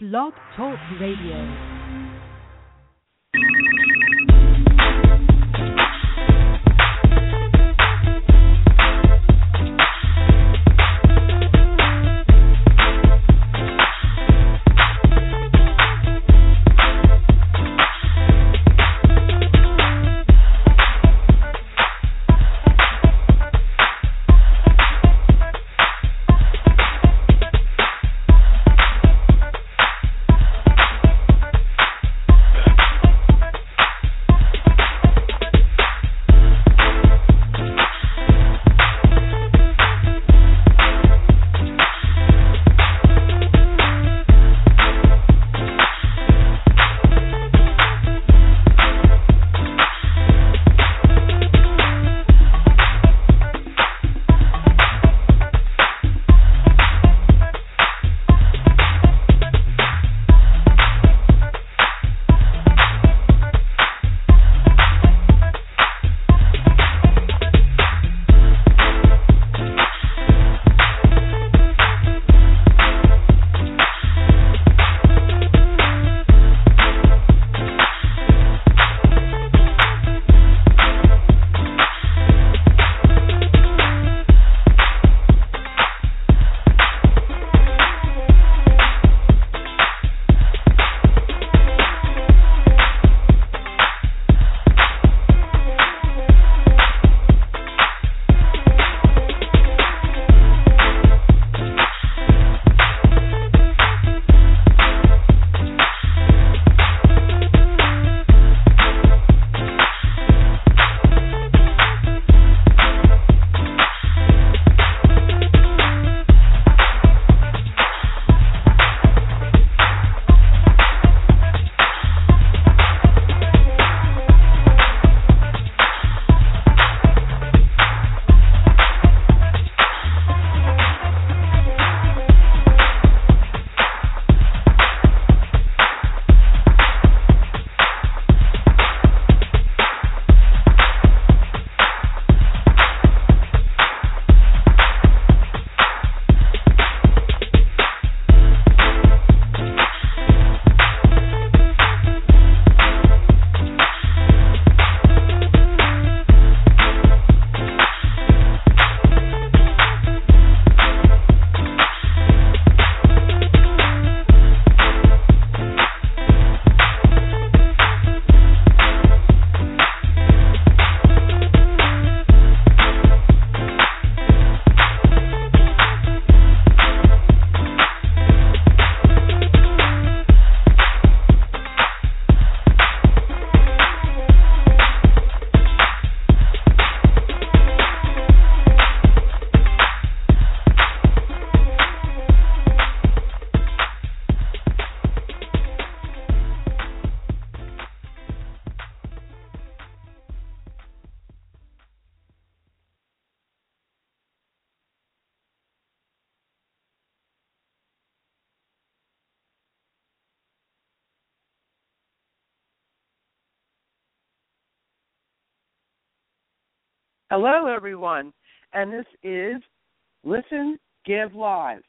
Blog Talk Radio. Hello, everyone, and this is Listen, Give Live.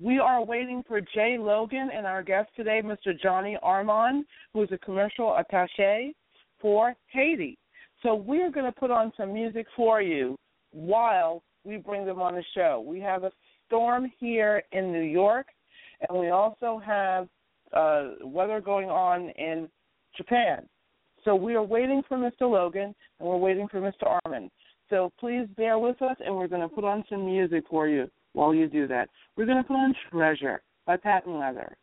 We are waiting for Jay Logan and our guest today, Mr. Johnny Armand, who is a commercial attache for Haiti. So we are going to put on some music for you while we bring them on the show. We have a storm here in New York, and we also have uh, weather going on in Japan. So we are waiting for Mr. Logan, and we're waiting for Mr. Armand. So please bear with us, and we're going to put on some music for you while you do that. We're going to put on Treasure by Patent Leather.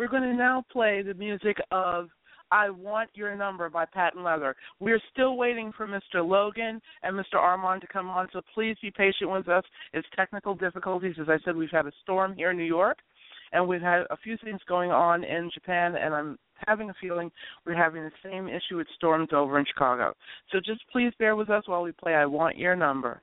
We're going to now play the music of I Want Your Number by Patent Leather. We're still waiting for Mr. Logan and Mr. Armand to come on, so please be patient with us. It's technical difficulties. As I said, we've had a storm here in New York, and we've had a few things going on in Japan, and I'm having a feeling we're having the same issue with storms over in Chicago. So just please bear with us while we play I Want Your Number.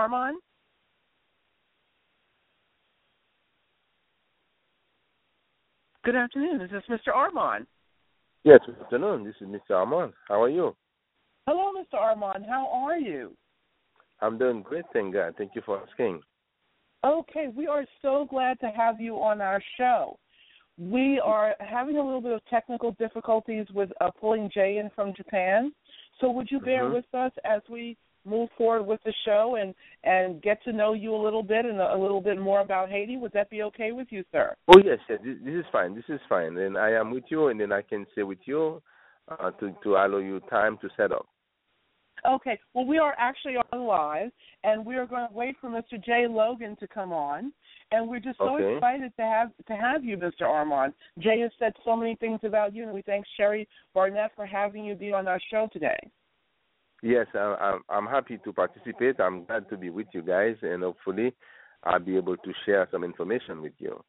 Armand? Good afternoon. Is this Mr. Armand? Yes, good afternoon. This is Mr. Armand. How are you? Hello, Mr. Armand. How are you? I'm doing great, thank God. Thank you for asking. Okay, we are so glad to have you on our show. We are having a little bit of technical difficulties with uh, pulling Jay in from Japan. So would you bear Mhm. with us as we move forward with the show and and get to know you a little bit and a, a little bit more about Haiti? Would that be okay with you, sir? Oh yes, yes. This, this is fine. This is fine. And I am with you, and then I can stay with you uh, to to allow you time to set up. Okay. Well, we are actually on live, and we are going to wait for Mr. Jay Logan to come on, and we're just so Okay. excited to have to have you, Mr. Armand. Jay has said so many things about you, and we thank Sherry Barnett for having you be on our show today. Yes, I, I'm I'm happy to participate. I'm glad to be with you guys, and hopefully, I'll be able to share some information with you.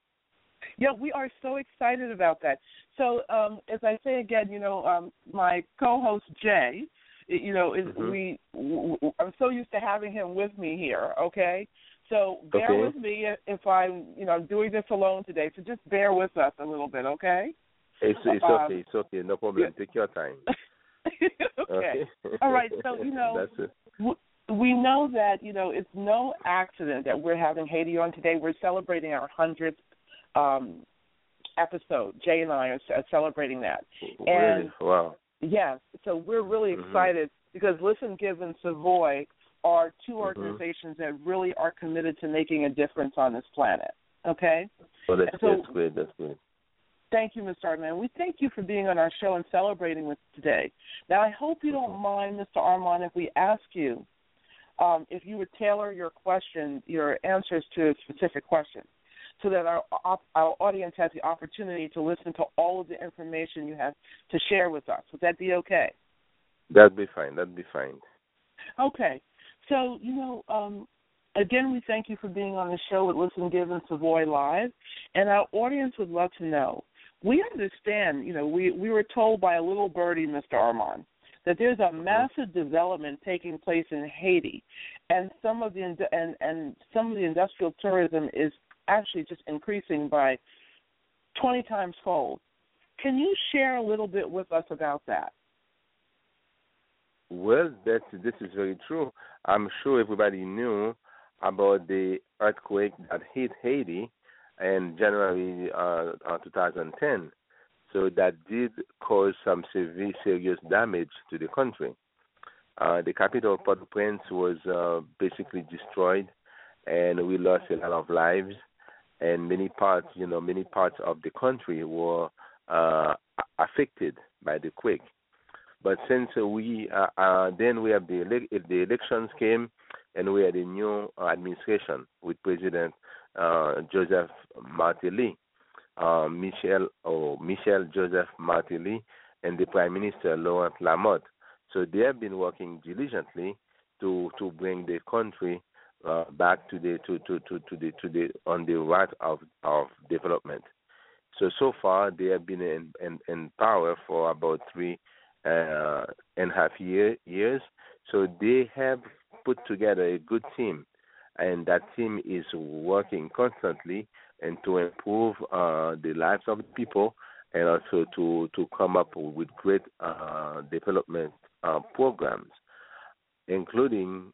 Yeah, we are so excited about that. So, um, as I say again, you know, um, my co-host Jay, you know, is Mhm. we I'm so used to having him with me here. Okay, so bear Okay. with me if, I'm, you know, I'm doing this alone today. So just bear with us a little bit, okay? It's it's Um, okay. It's okay. No problem. yeah. Take your time. okay. All right, so, you know- That's it. W- We know that you know it's no accident that we're having Haiti on today. We're celebrating our hundredth um, episode. Jay and I are ce- celebrating that. Really? Wow. Yes, so we're really Mhm. excited because Listen, Give, and Savoy are two Mhm. organizations that really are committed to making a difference on this planet. Okay? So that's, So- that's good. That's great. Thank you, Mr. Armand. We thank you for being on our show and celebrating with us today. Now, I hope you don't mind, Mr. Armand, if we ask you um, if you would tailor your question, your answers to a specific question, so that our our audience has the opportunity to listen to all of the information you have to share with us. Would that be okay? That'd be fine. That'd be fine. Okay. So, you know, um, again, we thank you for being on the show with Listen, Give, and Savoy Live. And our audience would love to know. We understand, you know, we, we were told by a little birdie, Mr. Armand, that there's a mm-hmm. massive development taking place in Haiti, and some of the and and some of the industrial tourism is actually just increasing by 20 times fold. Can you share a little bit with us about that? Well, that this is very true. I'm sure everybody knew about the earthquake that hit Haiti in January uh, uh, 2010. So that did cause some severe, serious damage to the country. Uh, the capital, Port-au-Prince, was uh, basically destroyed, and we lost a lot of lives. And many parts, you know, many parts of the country were uh, affected by the quake. But since we uh, uh, then we have the the elections came, and we had a new administration with President uh, Joseph Martelly, uh, Michel or Michel Joseph Martelly, and the Prime Minister Laurent Lamothe. So they have been working diligently to to bring the country uh, back to the to, to, to, to the to the on the right of of development. So so far they have been in in, in power for about three uh, and a half year, years. So they have put together a good team, and that team is working constantly and to improve uh, the lives of the people and also to to come up with great uh, development uh, programs, including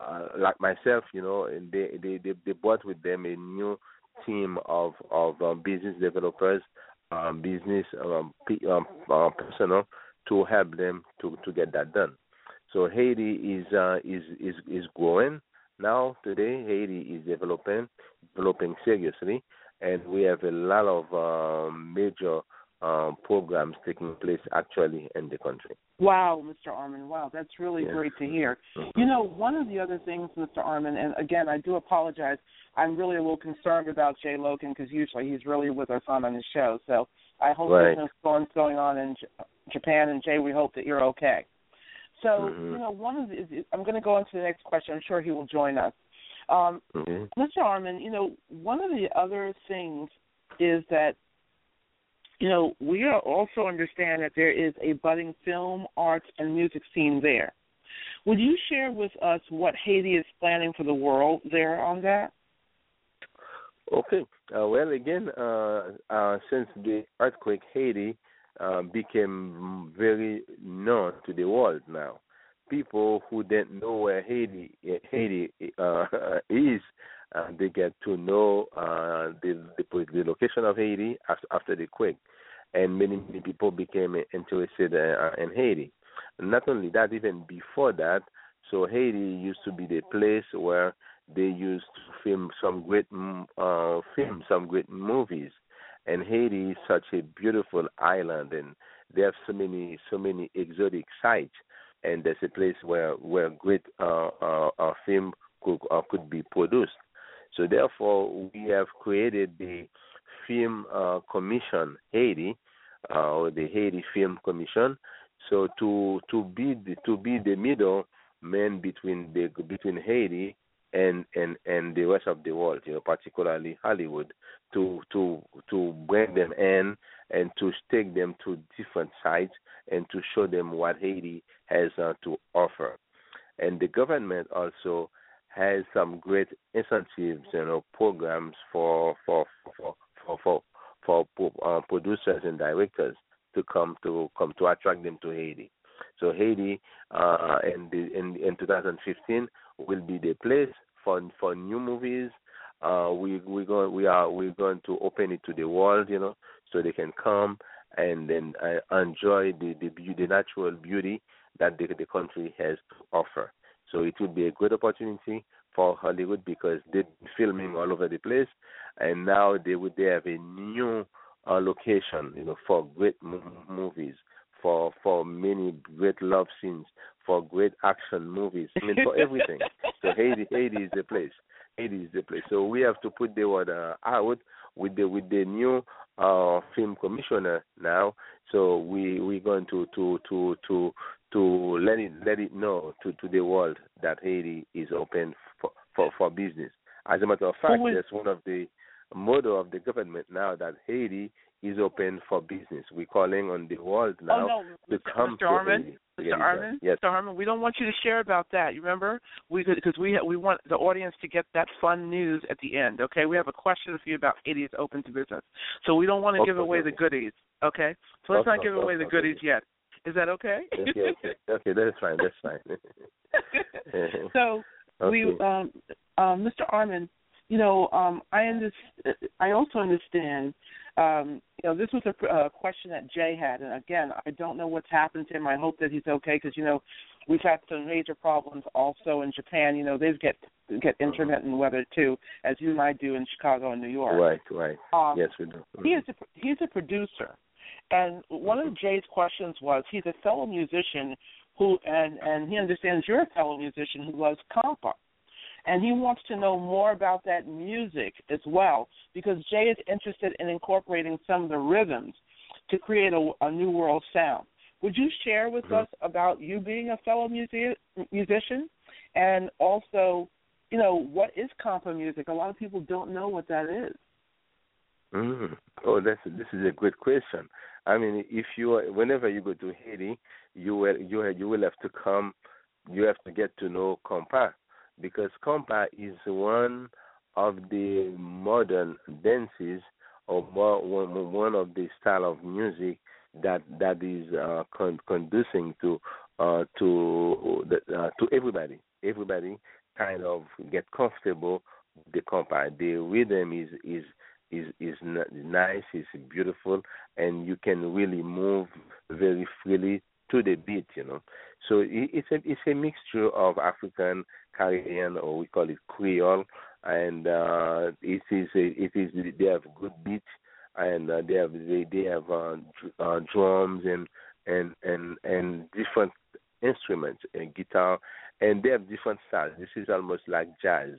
uh, like myself, you know, and they, they they brought with them a new team of of um, business developers, um, business um, um, uh, personnel to help them to, to get that done. So Haiti is uh, is is is growing now. Today, Haiti is developing developing seriously, and we have a lot of uh, major um, programs taking place actually in the country. Wow, Mr. Armand. Wow, that's really yes. great to hear. Mm-hmm. You know, one of the other things, Mr. Armand, and again, I do apologize. I'm really a little concerned about Jay Logan because usually he's really with us on on the show. So I hope right. there's no storms going on in Japan. And Jay, we hope that you're okay. So, mm-hmm. you know, one of the, I'm going to go on to the next question. I'm sure he will join us. Um, mm-hmm. Mr. Armand, you know, one of the other things is that, you know, we also understand that there is a budding film, arts, and music scene there. Would you share with us what Haiti is planning for the world there on that? Okay. Uh, well, again, uh, uh, since the earthquake, Haiti uh, became very known to the world now. People who didn't know where Haiti Haiti uh, is, uh, they get to know uh, the, the, the location of Haiti after, after the quake, and many many people became interested uh, in Haiti. Not only that, even before that, so Haiti used to be the place where they used to film some great uh, film some great movies and Haiti is such a beautiful island, and they have so many so many exotic sites, and there's a place where where great uh, uh, uh, film could uh, could be produced. So therefore, we have created the Film uh, Commission Haiti, uh, or the Haiti Film Commission. So to to be the, to be the middle man between the between Haiti and and and the rest of the world, you know, particularly Hollywood, to to to bring them in and to take them to different sites and to show them what Haiti has uh, to offer. And the government also has some great incentives, you know, programs for for for for for, for, for uh, producers and directors to come to come to attract them to Haiti. So Haiti uh, in, the, in in 2015 will be the place for for new movies. Uh, we we go we are we're going to open it to the world, you know, so they can come and then uh, enjoy the the, the natural beauty that the, the country has to offer. So it will be a good opportunity for Hollywood because they're filming all over the place, and now they would they have a new uh, location, you know, for great movies for for many great love scenes, for great action movies. I mean, for everything. so Haiti, Haiti is the place. Haiti is the place. So we have to put the word uh, out with the with the new uh, film commissioner now. So we we're going to to to to to let it let it know to to the world that Haiti is open for for, for business. As a matter of fact, that's one of the motto of the government now that Haiti is open for business. We're calling on the world Oh now no, to come Mr. to Armand, Haiti. Mr. Yes. Mr. Armand, we don't want you to share about that. You remember? We because we we want the audience to get that fun news at the end. Okay, we have a question for you about is open to business, so we don't want to Okay, give away okay. the goodies. Okay, so let's Okay, not give away the goodies yet. Is that okay? okay, okay, that's fine, that's fine. so we um um Mr. Armand, you know, um I under, I also understand um you know this was a uh, question that Jay had and again, I don't know what's happened to him. I hope that he's okay cuz you know, we've had some major problems also in Japan, you know, they get get intermittent weather too as you and I do in Chicago and New York. right, right. Um, yes, we do. he is a he's a producer, and one of Jay's questions was he's a fellow musician who and and he understands you're a fellow musician who loves compa, and he wants to know more about that music as well because Jay is interested in incorporating some of the rhythms to create a, a new world sound. Would you share with Mhm. us about you being a fellow music, musician, and also, you know, what is compa music? A lot of people don't know what that is. Mm. Oh, that's this is a good question. I mean, if you are, whenever you go to Haiti, you will you will, you will have to come. You have to get to know compa because compa is one of the modern dances or more, one one of the style of music that that is uh, con- conducing to uh, to uh, to everybody. Everybody kind of get comfortable with the compa. The rhythm is is is is nice, is beautiful, and you can really move very freely to the beat. You know, so it's a it's a mixture of African, Caribbean, or we call it Creole, and uh, it is a, it is they have good beat and uh, they have they they have uh, uh, drums and and and and different instruments and guitar, and they have different styles. This is almost like jazz.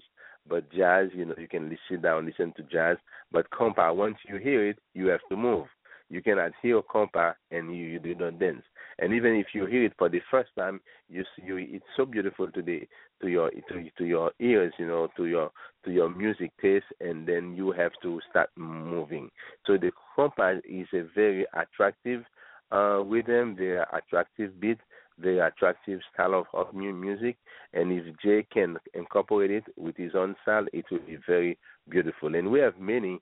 But jazz, you know, you can sit down, listen to jazz. But compa, once you hear it, you have to move. You cannot hear compa and you, you do not dance. And even if you hear it for the first time, you you, it's so beautiful to the to your to, to your ears, you know, to your to your music taste, and then you have to start moving. So the compa is a very attractive uh, rhythm, very attractive beat, very attractive style of, of new music. And if Jay can incorporate it with his own style, it will be very beautiful. And we have many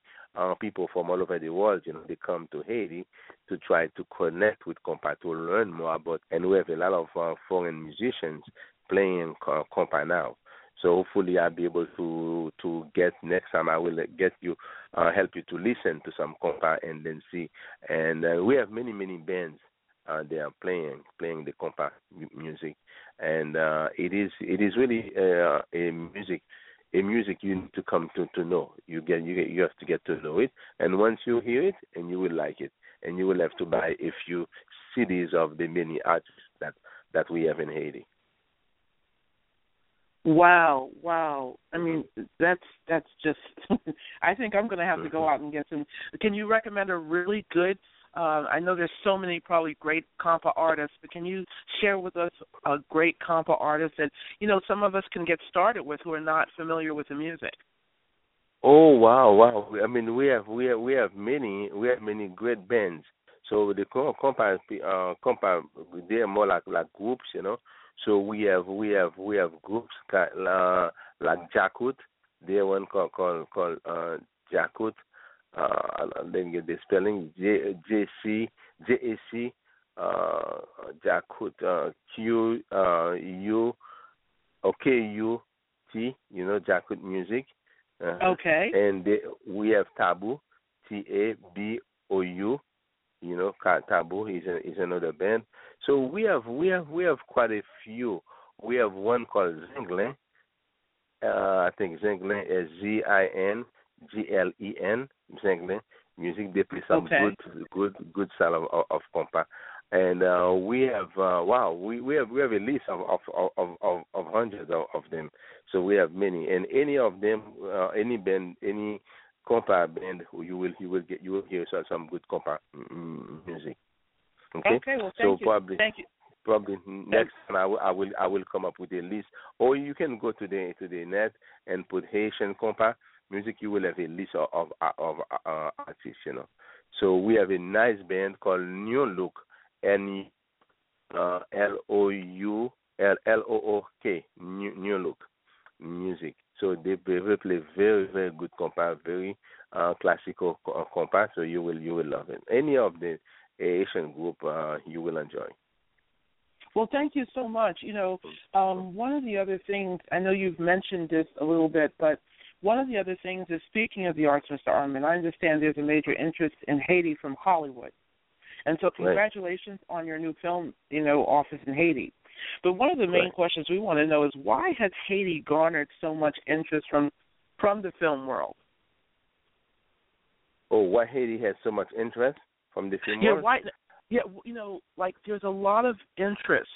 people from all over the world, you know, they come to Haiti to try to connect with compa, to learn more about. And we have a lot of uh, foreign musicians playing uh, compa now. So hopefully I'll be able to to get next time I will get you uh, help you to listen to some compa and then see. And uh, we have many many bands uh, they are playing playing the compa music, and uh, it is it is really uh, a music a music you need to come to to know. You get you get you have to get to know it, and once you hear it, and you will like it, and you will have to buy a few CDs of the many artists that that we have in Haiti. Wow, wow. I mean, that's that's just. I think I'm going to have to go mm-hmm. out and get some. Can you recommend a really good? Uh, I know there's so many probably great compa artists, but can you share with us a great compa artist that you know some of us can get started with who are not familiar with the music? Oh wow, wow! I mean, we have we have we have many we have many great bands. So the compa uh, compa they are more like like groups, you know. So we have we have we have groups uh, like Djakout. They one called called called uh, Djakout. Uh, I didn't get the spelling. J J C J A C uh, Djakout uh, Q uh, U O K U T. You know Djakout music. Uh-huh. Okay. And they, we have Tabou, T A B O U. You know, Tabou is a, is another band. So we have we have we have quite a few. We have one called Zenglen. Uh, I think Zenglen is Z I N G L E N. Zenglen music. They play some Okay. good good good style of, of, of compa. and uh, we have uh, wow, we, we have we have a list of of of of, of hundreds of, of them. So we have many, and any of them, uh, any band, any compa band, you will you will get you will hear some, some good compa mm, music. Okay. Okay. Well, so thank you. probably Thank you. probably next time I will, I will I will come up with a list, or you can go to the to the net and put Haitian compa music. You will have a list of of, of uh, artists, you know. So we have a nice band called New Look, N uh, L O U L L O O K, New New Look music. So they they play very very good compa, very uh, classical co- compa. So you will you will love it. Any of the Haitian group uh, you will enjoy. Well, thank you so much. You know, um, one of the other things I know you've mentioned this a little bit, but one of the other things is speaking of the arts, Mr. Armand. I understand there's a major interest in Haiti from Hollywood, and so congratulations on your new film, you know, office in Haiti. But one of the main Right. questions we want to know is why has Haiti garnered so much interest from from the film world? Oh, why Haiti has so much interest from the film Yeah, world? Yeah, why? Yeah, you know, like there's a lot of interest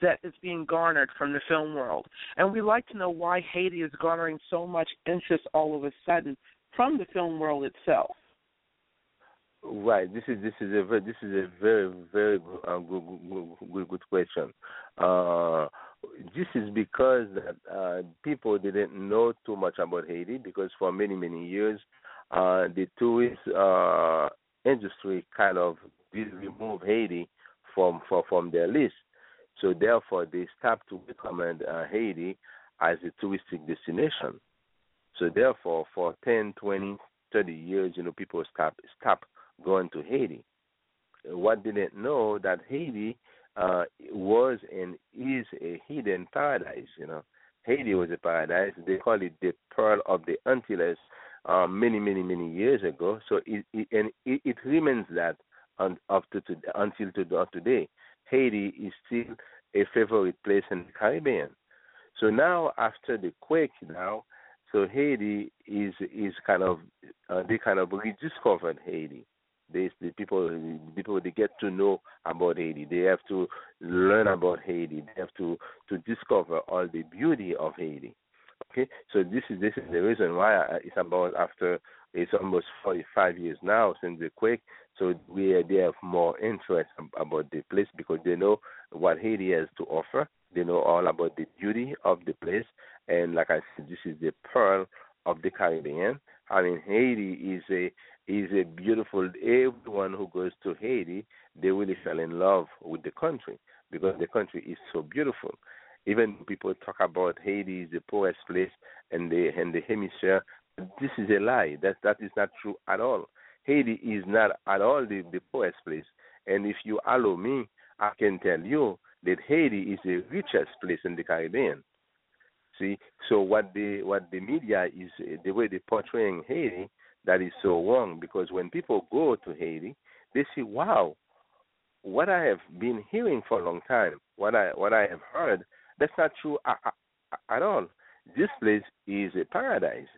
that is being garnered from the film world, and we'd like to know why Haiti is garnering so much interest all of a sudden from the film world itself. Right. This is this is a very this is a very very good uh, good, good, good good question. Uh, this is because uh, people didn't know too much about Haiti because for many many years uh, the tourist uh, industry kind of did remove Haiti from from from their list. So therefore they stopped to recommend uh, Haiti as a touristic destination. So therefore for 10, 20, 30 years, you know, people stop stop going to Haiti. What didn't know that Haiti uh, was and is a hidden paradise. You know, Haiti was a paradise. They call it the pearl of the Antilles uh, many, many, many years ago. So it, it and it, it remains that to until to, today. Haiti is still a favorite place in the Caribbean. So now after the quake, now so Haiti is is kind of uh, they kind of rediscovered Haiti. They the people people they get to know about Haiti. They have to learn about Haiti. They have to to discover all the beauty of Haiti. Okay, so this is this is the reason why I, it's about after it's almost 45 years now since the quake. So we they have more interest about the place because they know what Haiti has to offer. They know all about the beauty of the place, and like I said, this is the pearl of the Caribbean. I mean, Haiti is a is a beautiful. Everyone who goes to Haiti, they really fell in love with the country because the country is so beautiful. Even people talk about Haiti is the poorest place in the in the hemisphere. This is a lie. That that is not true at all. Haiti is not at all the, the poorest place. And if you allow me, I can tell you that Haiti is the richest place in the Caribbean. See, so what the what the media is the way they're portraying Haiti that is so wrong because when people go to Haiti, they see wow, what I have been hearing for a long time, what I what I have heard, that's not true at, at all. This place is a paradise,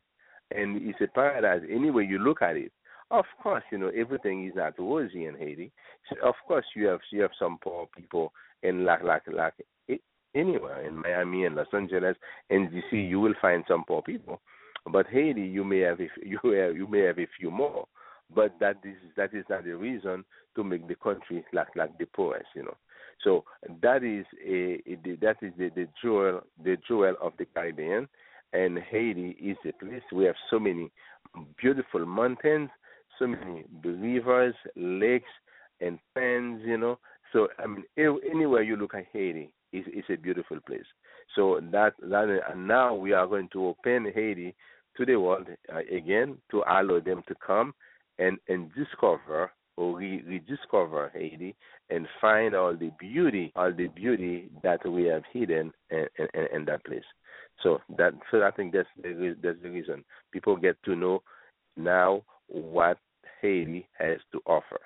and it's a paradise any way you look at it. Of course, you know everything is not rosy in Haiti. So of course, you have you have some poor people in like like like anywhere in Miami and Los Angeles and DC. You will find some poor people, but Haiti, you may have a, you have, you may have a few more. But that is that is not the reason to make the country like like the poorest, you know. So that is a, a that is the, the jewel the jewel of the Caribbean, and Haiti is a place we have so many beautiful mountains, so many rivers, lakes, and fens, you know. So I mean, anywhere you look at Haiti, is is a beautiful place. So that that and now we are going to open Haiti to the world uh, again to allow them to come and and discover or re- rediscover Haiti and find all the beauty, all the beauty that we have hidden in, in, in that place. So that so I think that's the that's the reason people get to know now what Haiti has to offer.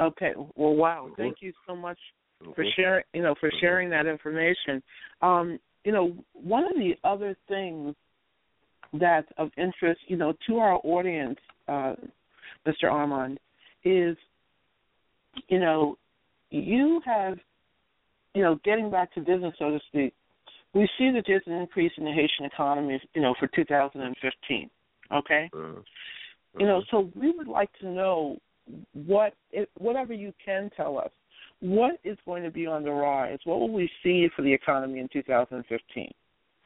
Okay. Well, wow. Mm-hmm. Thank you so much mm-hmm. for sharing. You know, for sharing that information. Um, you know, one of the other things that's of interest, you know, to our audience, uh, Mr. Armand, is you know, you have, you know, getting back to business, so to speak. We see that there's an increase in the Haitian economy, you know, for 2015. Okay. Mm-hmm. You know, so we would like to know what, if, whatever you can tell us, what is going to be on the rise? What will we see for the economy in 2015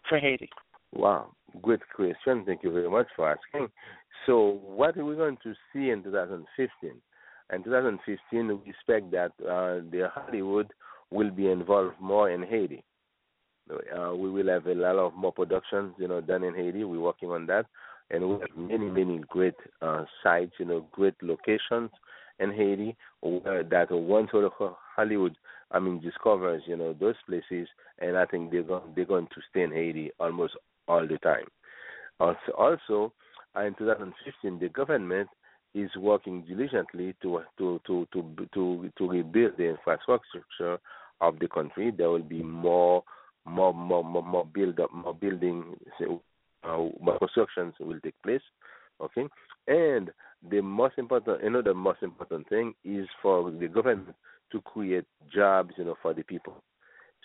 for Haiti? Wow, great question. Thank you very much for asking. So, what are we going to see in 2015? In 2015, we expect that uh, the Hollywood will be involved more in Haiti. Uh, we will have a lot of more productions, you know, done in Haiti. We're working on that and we have many, many great uh, sites, you know, great locations in Haiti where that once Hollywood, I mean, discovers, you know, those places, and I think they're going they're going to stay in Haiti almost all the time. Also, also in 2015, the government is working diligently to to to to to to rebuild the infrastructure of the country. There will be more more more more, more build up more building uh, constructions will take place. Okay, and the most important, another most important thing is for the government to create jobs, you know, for the people.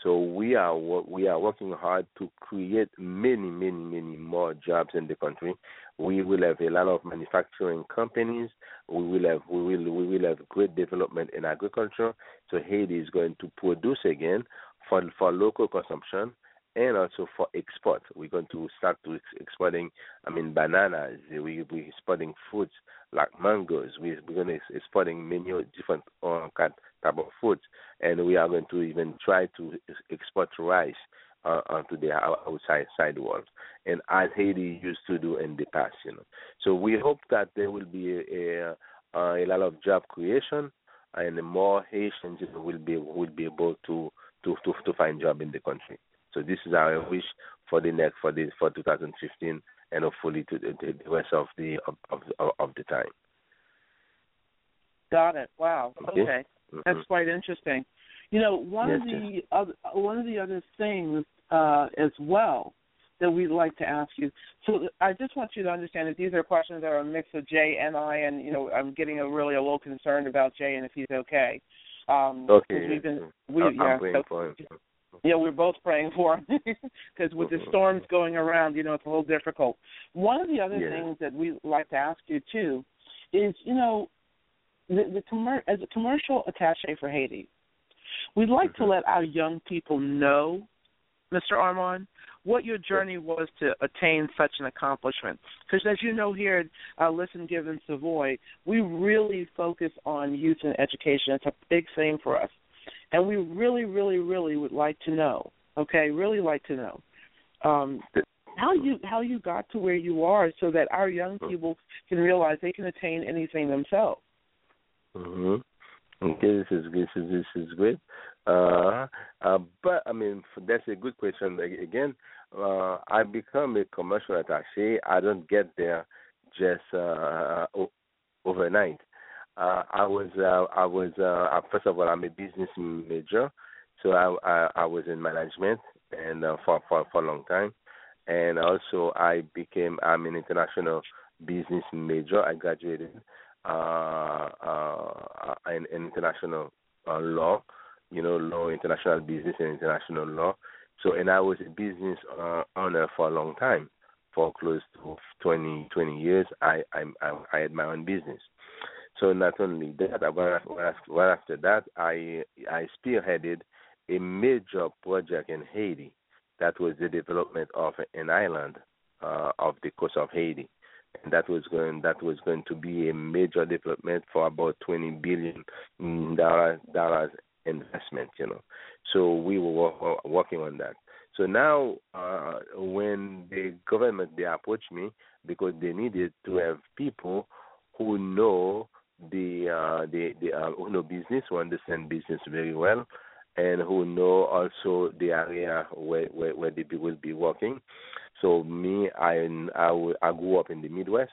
So we are we are working hard to create many, many, many more jobs in the country. We will have a lot of manufacturing companies. We will have we will we will have great development in agriculture. So Haiti is going to produce again for for local consumption and also for export. We're going to start to exporting, I mean, bananas. We we exporting fruits like mangoes. We we're going to exporting many different uh, type of foods, and we are going to even try to export rice uh, onto the outside side world, and as Haiti used to do in the past, you know. So we hope that there will be a, a, a lot of job creation, and more Haitians will be will be able to to to, to find job in the country. So this is our wish for the next for the for 2015 and hopefully to the, the rest of the of, of, of the time. Got it. Wow. Okay, okay. Mm-hmm. that's quite interesting. You know, one yes, of the yes. other one of the other things uh, as well that we'd like to ask you. So I just want you to understand that these are questions that are a mix of Jay and I, and you know, I'm getting a really a little concerned about Jay and if he's okay. Um, okay. We've been, we, I'm yeah, praying so, for him. yeah, we're both praying for him because with the storms going around, you know, it's a little difficult. One of the other Yeah. things that we like to ask you too is, you know, the, the commer- as a commercial attaché for Haiti, we'd like to Mhm. let our young people know, Mr. Armand, what your journey was to attain such an accomplishment. Because as you know here at uh, Listen, Give, in Savoy, we really focus on youth and education. It's a big thing for us. And we really, really, really would like to know, okay, really like to know, um, how you how you got to where you are so that our young people can realize they can attain anything themselves. hmm Okay, this is this is this is great. Uh, uh, but I mean, that's a good question. Again, uh, I become a commercial attaché. I don't get there just uh, overnight. Uh, I was uh, I was uh, first of all I'm a business major, so I I, I was in management and uh, for for for a long time, and also I became I'm an international business major. I graduated uh, uh, in, in international uh, law, you know, law, international business, and international law. So, and I was a business uh, owner for a long time, for close to 20, 20 years. I, I, I had my own business. So not only that, right after that, I, I spearheaded a major project in Haiti. That was the development of an island uh, of the coast of Haiti and that was going that was going to be a major development for about twenty billion dollars dollars investment. You know, so we were work, working on that. So now, uh, when the government they approached me because they needed to have people who know the uh, the the uh, who know business, who understand business very well, and who know also the area where where, where they will be working. So me, I, I grew up in the Midwest,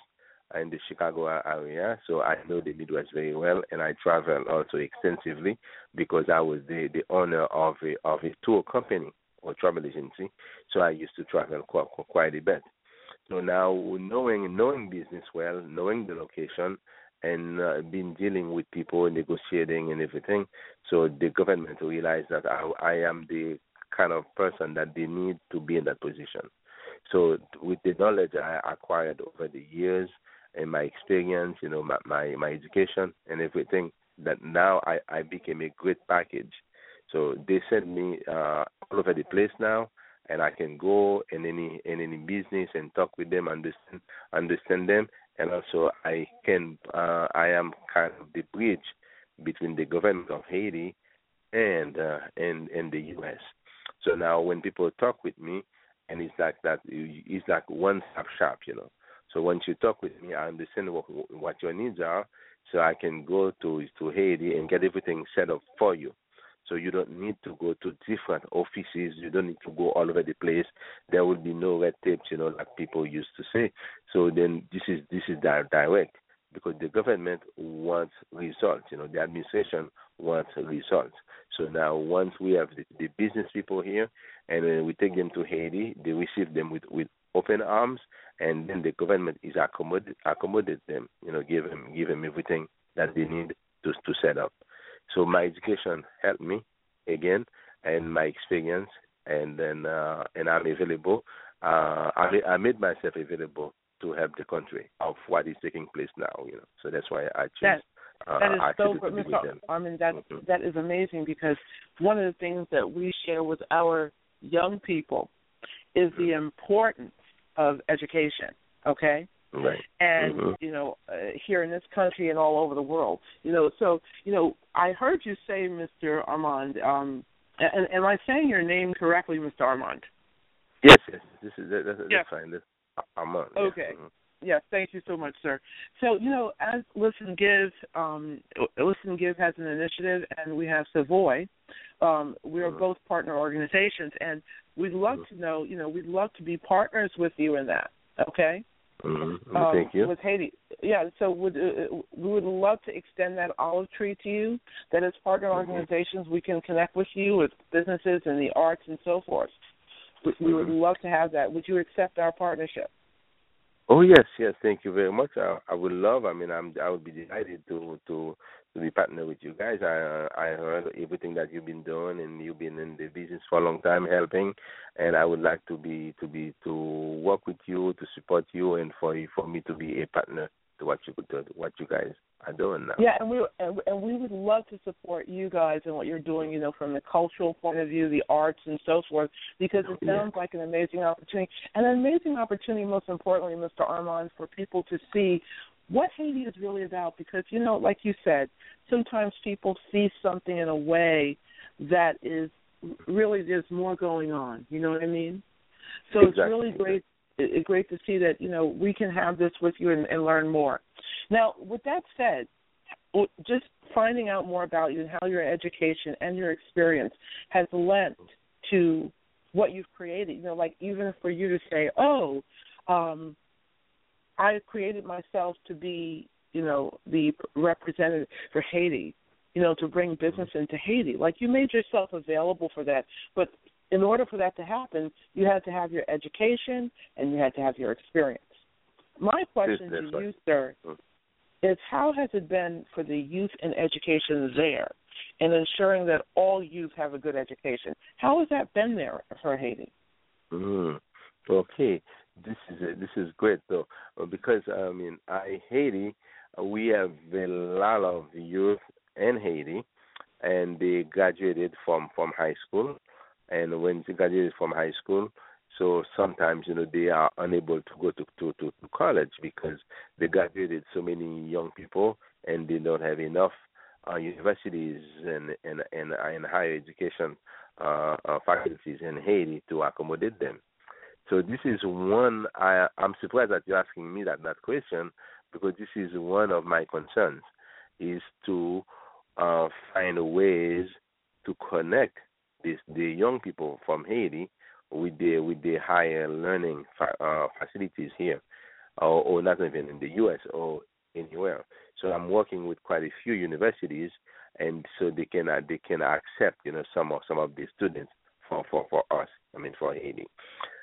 in the Chicago area, so I know the Midwest very well, and I travel also extensively because I was the the owner of a of a tour company or travel agency, so I used to travel quite quite a bit. So now knowing knowing business well, knowing the location, and uh, been dealing with people, negotiating and everything. So the government realized that I, I am the kind of person that they need to be in that position. So with the knowledge I acquired over the years and my experience, you know, my my, my education and everything, that now I, I became a great package. So they send me uh, all over the place now, and I can go in any in any business and talk with them, understand understand them, and also I can uh, I am kind of the bridge between the government of Haiti and uh, and and the U.S. So now when people talk with me, and it's like that, it's like one stop shop, you know. So once you talk with me, I understand what what your needs are, so I can go to to Haiti and get everything set up for you. So you don't need to go to different offices. You don't need to go all over the place. There will be no red tape, you know, like people used to say. So then this is this is direct because the government wants results. You know, the administration wants results. So now, once we have the, the business people here, and we take them to Haiti, they receive them with with open arms, and then the government is accommodate accommodate them. You know, give them give them everything that they need to to set up. So my education helped me again, and my experience, and then uh, and I'm available. Uh, I, I made myself available to help the country of what is taking place now. You know, so that's why I choose. That, uh, that is so good, Mr. Armand. That mm-hmm. that is amazing because one of the things that we share with our young people is the mm-hmm. importance of education. Okay. Right. And mm-hmm. you know, uh, here in this country and all over the world, you know. So you know, I heard you say, Mr. Armand. Um, and am I saying your name correctly, Mr. Armand? Yes, yes. This is that, that's, yeah. fine. This, Armand. Okay. Mm-hmm. Yes, thank you so much, sir. So, you know, as Listen Give, um, Listen Give has an initiative, and we have Savoy. Um, we are mm-hmm. both partner organizations, and we'd love mm-hmm. to know, you know, we'd love to be partners with you in that. Okay. Mm-hmm. Um, Thank you. With Haiti, yeah. So would uh, we would love to extend that olive tree to you. That as partner mm-hmm. organizations, we can connect with you with businesses and the arts and so forth. We, we would mm-hmm. love to have that. Would you accept our partnership? Oh yes, yes. Thank you very much. I, I would love. I mean, I'm. I would be delighted to to to be partner with you guys. I I heard everything that you've been doing, and you've been in the business for a long time, helping. And I would like to be to be to work with you, to support you, and for for me to be a partner to what you to what you guys are doing now. Yeah, and we and, and we would love to support you guys and what you're doing. You know, from the cultural point of view, the arts and so forth, because it sounds yeah. like an amazing opportunity, and an amazing opportunity, most importantly, Mr. Armand, for people to see what Haiti is really about. Because you know, like you said, sometimes people see something in a way that is really there's more going on. You know what I mean? So exactly. it's really great it's great to see that you know we can have this with you and, and learn more. Now, with that said, just finding out more about you and how your education and your experience has lent to what you've created. You know, like even for you to say, "Oh, um, I created myself to be, you know, the representative for Haiti." You know, to bring business into Haiti. Like you made yourself available for that, but in order for that to happen, you had to have your education and you had to have your experience. My question to right. you, sir, mm. is how has it been for the youth and education there in ensuring that all youth have a good education? How has that been there for Haiti? Mm. Okay, this is a, this is great though because I mean, I Haiti, we have a lot of youth in Haiti, and they graduated from from high school and when they graduated from high school, so sometimes you know they are unable to go to to to, to college because they graduated so many young people and they don't have enough uh, universities and and and, uh, and higher education uh, uh, faculties in Haiti to accommodate them. So this is one. I I'm surprised that you're asking me that that question because this is one of my concerns is to uh, find ways to connect this, the young people from Haiti with the with the higher learning fa- uh, facilities here, or, or not even in the U.S. or anywhere. So I'm working with quite a few universities, and so they can uh, they can accept you know some of some of the students for for for us. I mean for Haiti,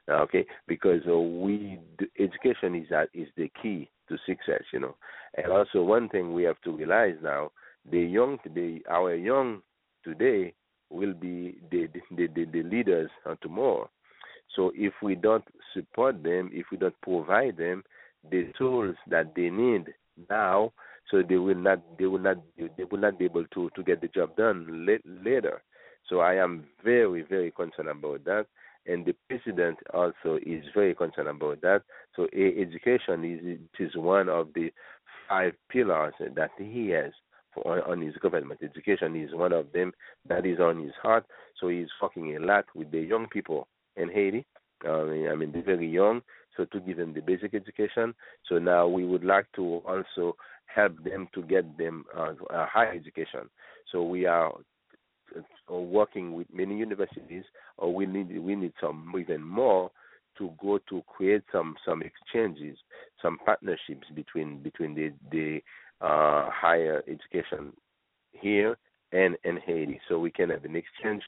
okay? Because uh, we education is that is the key to success. You know, and also one thing we have to realize now: the young, the our young today will be the the, the, the leaders tomorrow. So if we don't support them, if we don't provide them the tools that they need now, so they will not they will not they will not be able to to get the job done later. So I am very very concerned about that, and the president also is very concerned about that. So education is is one of the five pillars that he has for, on his government. Education is one of them that is on his heart. So he's working a lot with the young people in Haiti. Uh, I mean, they're very young, so to give them the basic education. So now we would like to also help them to get them uh, a higher education. So we are uh, working with many universities, or we need we need some even more to go to create some some exchanges, some partnerships between between the the uh, higher education here and in Haiti, so we can have an exchange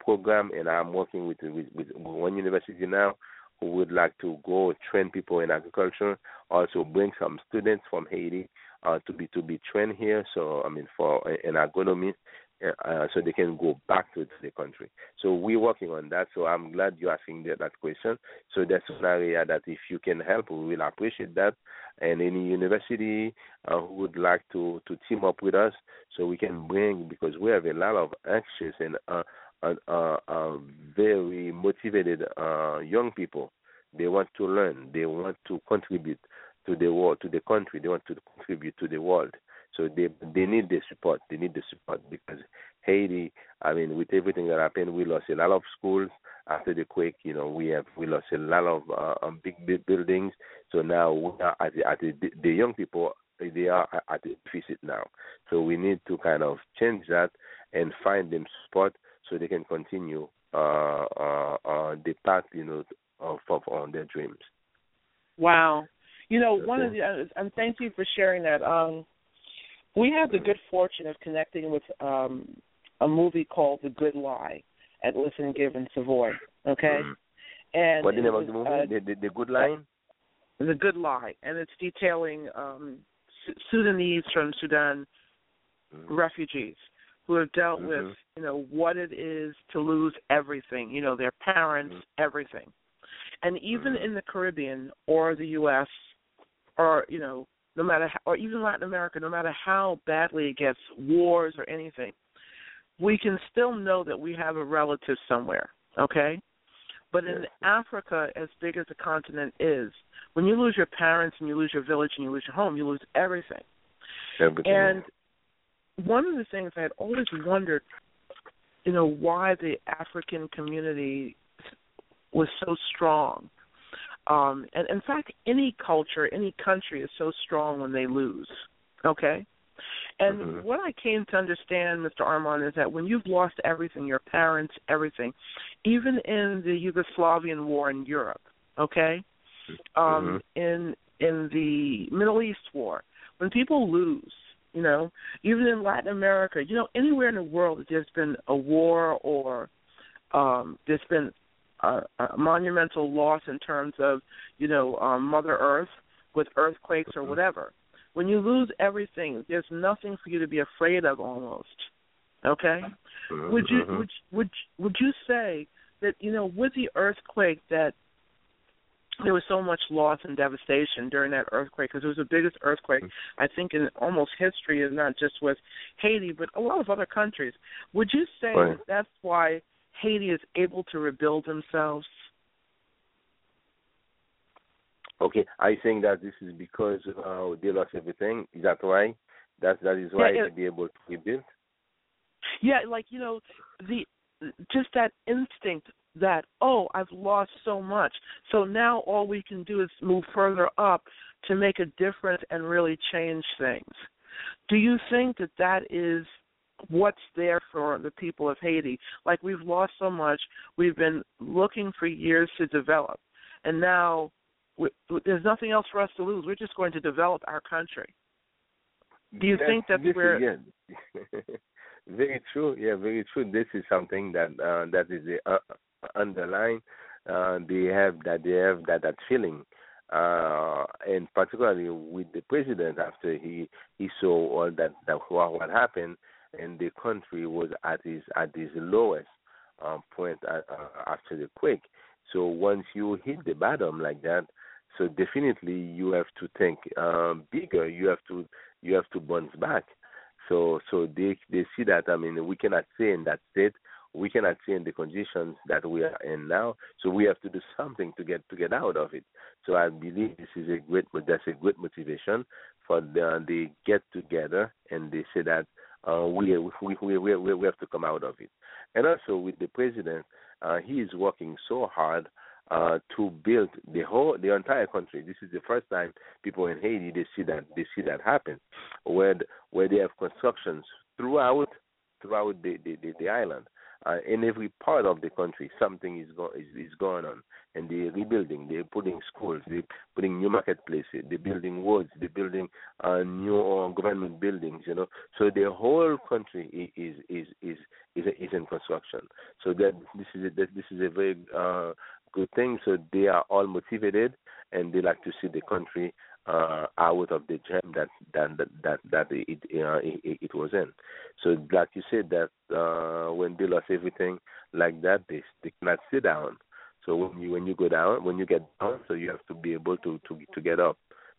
program. And I'm working with with, with one university now who would like to go train people in agriculture, also bring some students from Haiti uh, to be to be trained here. So I mean for an agronomy, uh, so they can go back to the country. So we're working on that. So I'm glad you're asking that, that question. So that's an area that if you can help, we will appreciate that. And any university uh, who would like to to team up with us, so we can bring because we have a lot of anxious and uh, uh, uh, uh very motivated uh, young people. They want to learn. They want to contribute to the world, to the country. They want to contribute to the world. So they they need the support. They need the support because Haiti. I mean, with everything that happened, we lost a lot of schools after the quake. You know, we have we lost a lot of uh, um, big big buildings. So now we are at the, at the, the young people they are at a deficit now. So we need to kind of change that and find them support so they can continue uh, uh, uh, the path, you know, of, of on their dreams. Wow. You know, one of the, uh, and thank you for sharing that. Um, we had the good fortune of connecting with um, a movie called The Good Lie at Listen Give in Savoy. Okay, mm-hmm. and what the name of the movie? Uh, the, the, the Good Lie. The Good Lie, and it's detailing um, Sudanese from Sudan mm-hmm. refugees who have dealt mm-hmm. with you know what it is to lose everything, you know their parents, mm-hmm. everything, and even mm-hmm. in the Caribbean or the U.S. or you know no matter how, or even Latin America, no matter how badly it gets, wars or anything, we can still know that we have a relative somewhere, okay? But in Africa, as big as the continent is, when you lose your parents and you lose your village and you lose your home, you lose everything. everything. And one of the things I had always wondered, you know, why the African community was so strong um, and in fact, any culture, any country is so strong when they lose. Okay? And mm-hmm. what I came to understand, Mr. Armand, is that when you've lost everything, your parents, everything, even in the Yugoslavian war in Europe, okay? Um, mm-hmm. in in the Middle East war, when people lose, you know, even in Latin America, you know, anywhere in the world that there's been a war or um, there's been a, a monumental loss in terms of you know um, Mother Earth with earthquakes or whatever. When you lose everything, there's nothing for you to be afraid of almost. Okay? Would you mm-hmm. would would would you say that you know with the earthquake that there was so much loss and devastation during that earthquake because it was the biggest earthquake I think in almost history, and not just with Haiti but a lot of other countries. Would you say right. that that's why Haiti is able to rebuild themselves? Okay, I think that this is because uh, they lost everything. Is that why? That that is why yeah, to be able to rebuild. Yeah, like you know, the just that instinct that oh, I've lost so much, so now all we can do is move further up to make a difference and really change things. Do you think that that is what's there for the people of Haiti. Like we've lost so much, we've been looking for years to develop, and now we, there's nothing else for us to lose. We're just going to develop our country. Do you that's, think that's this where? Is, yeah. very true. Yeah, very true. This is something that uh, that is the uh, underline. Uh, they have that they have that that feeling uh, and particularly with the president after he he saw all that that what, what happened and the country was at its at its lowest um, point at, uh, after the quake. So once you hit the bottom like that, so definitely you have to think um, bigger. You have to you have to bounce back. So so they they see that I mean we cannot stay in that state we cannot stay in the conditions that we are in now. So we have to do something to get to get out of it. So I believe this is a great that's a great motivation for the they get together and they say that uh, we, we we we we have to come out of it. And also with the president, uh, he is working so hard uh, to build the whole the entire country. This is the first time people in Haiti they see that they see that happen, where where they have constructions throughout throughout the, the, the, the island uh, in every part of the country, something is, go- is, is going on, and they're rebuilding. They're putting schools, they're putting new marketplaces, they're building roads, they're building uh, new uh, government buildings. You know, so the whole country is is is is is in construction. So that this is a, that this is a very uh, good thing. So they are all motivated, and they like to see the country uh, out of the jam that that that that it uh, it, it was in. So, like you said, that uh, when they lost everything like that, they they cannot sit down. So when you when you go down, when you get down, so you have to be able to to to get up.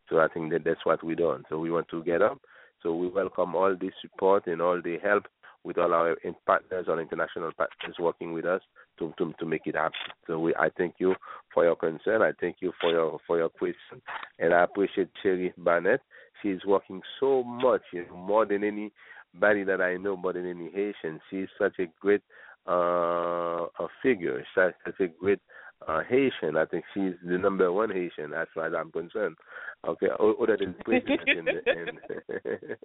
So I think that that's what we done. So we want to get up. So we welcome all the support and all the help with all our partners, our international partners working with us to, to, to make it happen. So we, I thank you for your concern. I thank you for your for your question, and I appreciate Sherry Barnett. She's working so much, you know, more than anybody that I know, more than any Haitian. She's such a great uh, a figure, such, such a great uh, Haitian. I think she's the number one Haitian as far as I'm concerned. Okay, other than president. and, and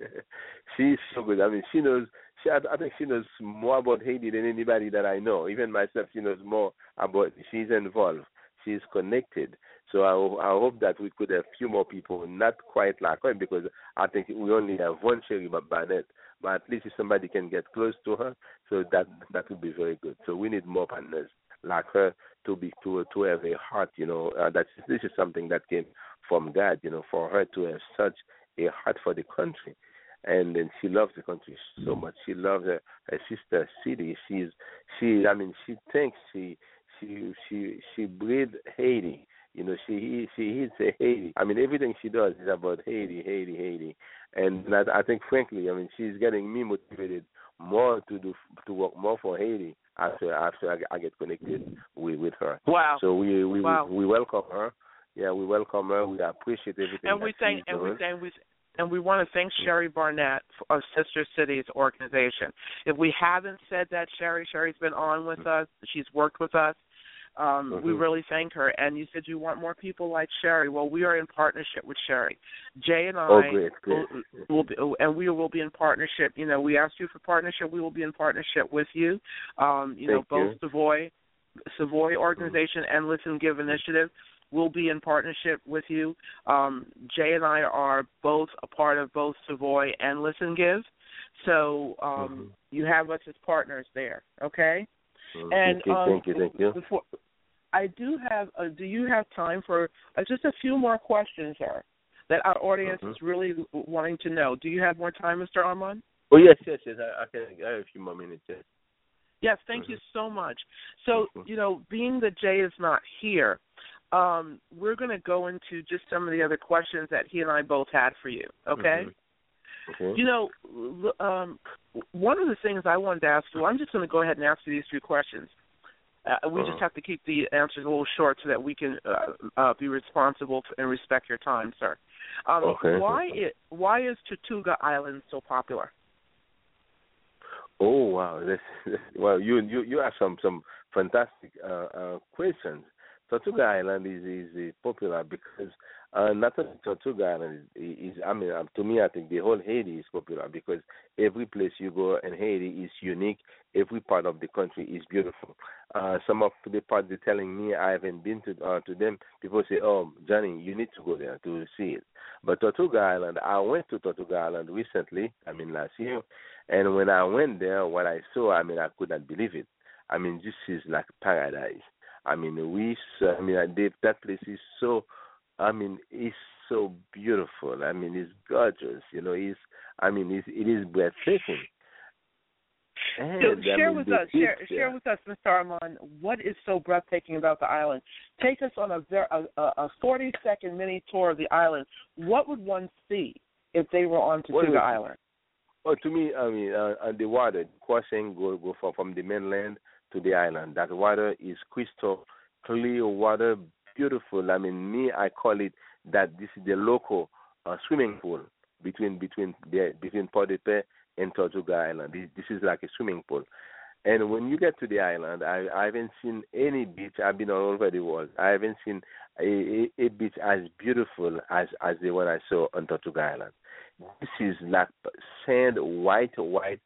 she's so good. I mean, she knows. She, I think she knows more about Haiti than anybody that I know. Even myself, she knows more about. She's involved. She's connected. So I, I hope that we could have few more people, not quite like her, because I think we only have one Sherry Barnett. But at least if somebody can get close to her, so that that would be very good. So we need more partners like her to be to to have a heart. You know, uh, that this is something that came from God. You know, for her to have such a heart for the country, and then she loves the country so mm. much. She loves her, her sister city. She's she. I mean, she thinks she she she she breathed Haiti. You know, she she eats a Haiti. I mean, everything she does is about Haiti, Haiti, Haiti. And I, I think, frankly, I mean, she's getting me motivated more to do to work more for Haiti after after I, I get connected with with her. Wow. So we we wow. we, we welcome her. Yeah, we welcome her. We appreciate everything. And we thank and we thank we and we want to thank Sherry Barnett of Sister Cities organization. If we haven't said that, Sherry, Sherry's been on with us. She's worked with us. Um, mm-hmm. We really thank her. And you said you want more people like Sherry. Well, we are in partnership with Sherry. Jay and I oh, great, great. Will, will be, and we will be in partnership. You know, we asked you for partnership. We will be in partnership with you. Um, you thank know, both you. Savoy, Savoy organization mm-hmm. and Listen Give initiative will be in partnership with you. Um, Jay and I are both a part of both Savoy and Listen Give. So um, mm-hmm. you have us as partners there, okay? Mm-hmm. And thank you, um, thank you, thank you. Before, I do have. Uh, do you have time for uh, just a few more questions, sir? That our audience Mhm. is really wanting to know. Do you have more time, Mr. Armand? Oh yes, yes, yes. I, I can. I have a few more minutes. Yes. Yes, thank you so much. So, Mhm. you know, being that Jay is not here, um, we're going to go into just some of the other questions that he and I both had for you. Okay. Mhm. You know, um, one of the things I wanted to ask you, I'm just going to go ahead and ask you these three questions. Uh, we Uh-huh. just have to keep the answers a little short so that we can uh, uh, be responsible and respect your time, sir. Um, Okay. Why it, why is Tortuga Island so popular? Oh wow! That's, that's, well, you you you have some some fantastic uh, uh, questions. Tortuga Island is is, popular because uh, not only Tortuga Island is, is I mean um, to me I think the whole Haiti is popular because every place you go in Haiti is unique. Every part of the country is beautiful. Uh, some of the parts they're telling me I haven't been to uh, to them. People say, "Oh, Johnny, you need to go there to see it." But Tortuga Island, I went to Tortuga Island recently. I mean last year, and when I went there, what I saw, I mean I could not believe it. I mean this is like paradise. I mean we, I mean they, that place is so I mean, it's so beautiful. I mean, it's gorgeous. You know, it's I mean, it's, it is breathtaking. And, So I share mean, with us, share, share with us, Mr. Armand, what is so breathtaking about the island? Take us on a ver- a, a, 40 second mini tour of the island. What would one see if they were on Well, Tortuga Island? Well, to me, I mean, uh, uh, the water crossing go go from from the mainland to the island. That water is crystal clear water, beautiful. I mean, me, I call it that this is the local uh, swimming pool between between the between Port and Tortuga Island. This, this is like a swimming pool. And when you get to the island, I, I haven't seen any beach. I've been all over the world. I haven't seen a, a, a beach as beautiful as as the one I saw on Tortuga Island. This is like sand, white, white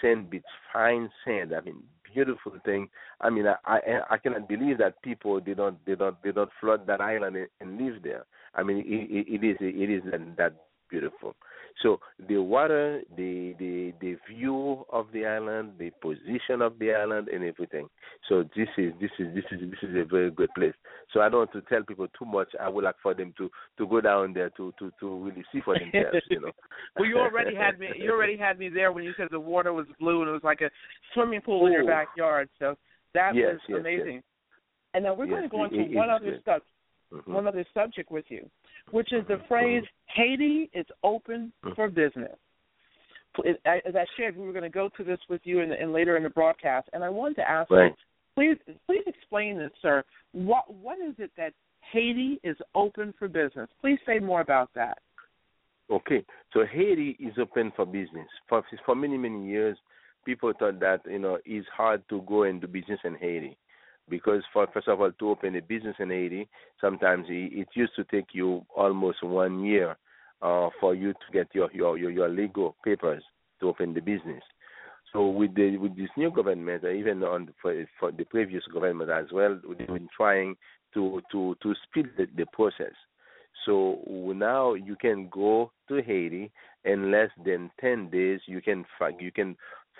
sand beach, fine sand. I mean, beautiful thing. I mean, I I, I cannot believe that people they don't they don't they don't flood that island and, and live there. I mean, it, it, it is it is that, that beautiful. So the water, the the the view of the island, the position of the island, and everything. So this is this is this is this is a very good place. So I don't want to tell people too much. I would like for them to to go down there to to to really see for themselves. You know. well, you already had me. You already had me there when you said the water was blue and it was like a swimming pool in your backyard. So that Yes, was yes, amazing. And now we're going to go into one other good. stuff. Mhm. one other subject with you, which is the phrase Haiti is open Mhm. for business. As I shared, we were going to go to this with you and, and later in the broadcast, and I wanted to ask Right. you, please, please explain this, sir. What what is it that Haiti is open for business? Please say more about that. Okay, so Haiti is open for business. For for many many years, people thought that you know it's hard to go and do business in Haiti because for first of all to open a business in Haiti, sometimes it, used to take you almost one year uh, for you to get your, your your your legal papers to open the business. So with the with this new government, or even on for, for the previous government as well, we've been trying to to to speed the, the process. So now you can go to Haiti in less than ten days. You can you can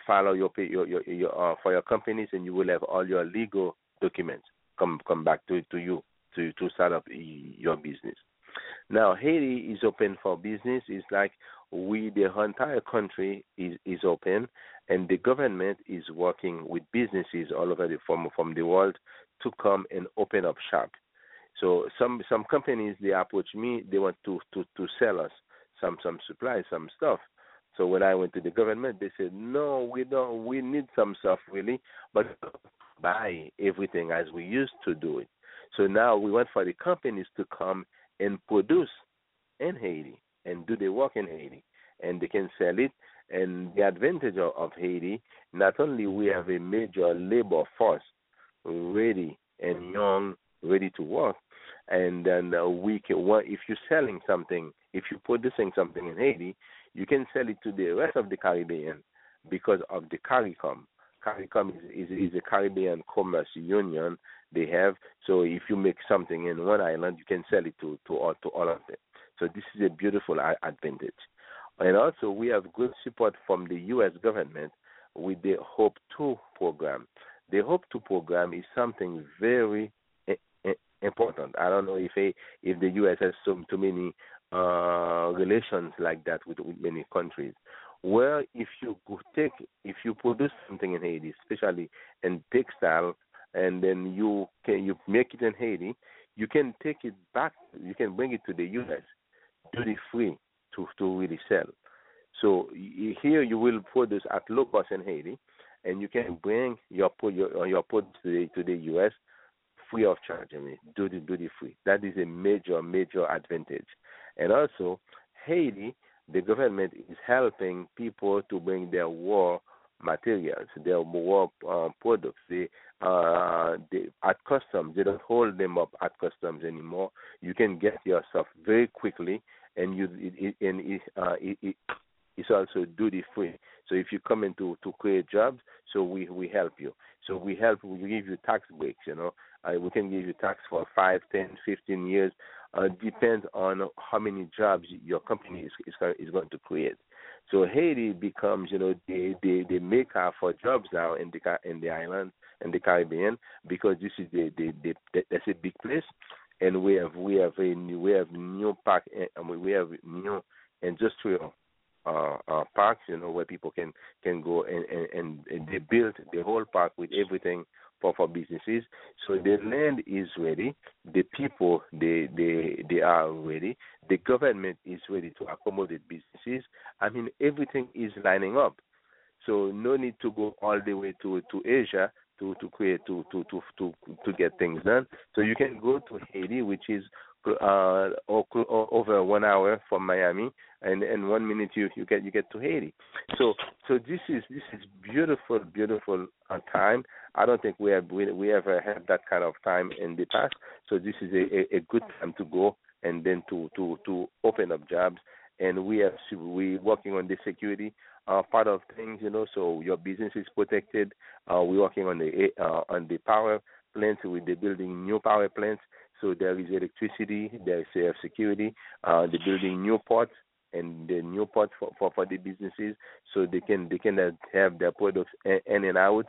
follow your your your, your uh, for your companies, and you will have all your legal documents come come back to to you to to start up your business. Now Haiti is open for business. It's like we the entire country is is open, and the government is working with businesses all over the from from the world to come and open up shop. So some some companies they approach me, they want to to to sell us some some supplies, some stuff. So when I went to the government, they said, no, we don't. We need some stuff really, but buy everything as we used to do it. So now we want for the companies to come and produce in Haiti and do the work in Haiti, and they can sell it. And the advantage of, of Haiti, not only we have a major labor force ready and young, ready to work, and then uh, we can. Well, if you're selling something, if you're producing something in Haiti, you can sell it to the rest of the Caribbean because of the CARICOM. CARICOM is, is, is a Caribbean Commerce Union they have. So if you make something in one island, you can sell it to to all to all of them. So this is a beautiful advantage. And also, we have good support from the U.S. government with the Hope 2 program. The Hope 2 program is something very important. I don't know if a, if the U.S. has so too many uh, relations like that with, with many countries. Where if you take if you produce something in Haiti, especially in textile, and then you can you make it in Haiti, you can take it back. You can bring it to the U.S. duty free to to really sell. So here you will produce at low cost in Haiti, and you can bring your your your product to the to the U.S. free of charge. I mean, duty duty free. That is a major major advantage. And also, Haiti, the government is helping people to bring their war materials, their war uh, products. They uh, they, at customs, they don't hold them up at customs anymore. You can get your stuff very quickly, and you it, it, and it, uh, it, it it's also duty free. So if you come in to, to create jobs, so we we help you. So we help. We give you tax breaks. You know, uh, we can give you tax for five, ten, fifteen years. Uh, depends on how many jobs your company is is, is going to create. So Haiti becomes, you know, the the, the maker for jobs now in the in the island in the Caribbean because this is the the, the, the that's a big place, and we have we have a new, we have new park and we we have new industrial uh, uh, parks, you know, where people can can go and, and and they built the whole park with everything for for businesses. So the mm-hmm. land is ready, the people they they they are ready, the government is ready to accommodate businesses. I mean everything is lining up. So no need to go all the way to to Asia to to create to to to to to get things done. So you can go to Haiti, which is uh, over one hour from Miami, and in one minute you you get you get to Haiti. So so this is this is beautiful beautiful uh, time. I don't think we have we, we ever had that kind of time in the past. So this is a, a, a good time to go and then to to to open up jobs. And we have we working on the security uh, part of things, you know. So your business is protected. Uh, we're working on the uh, on the power plants. We're building new power plants so there is electricity, there is air security. Uh, they're building new ports and the new ports for, for, for the businesses so they can they can have their products in and out.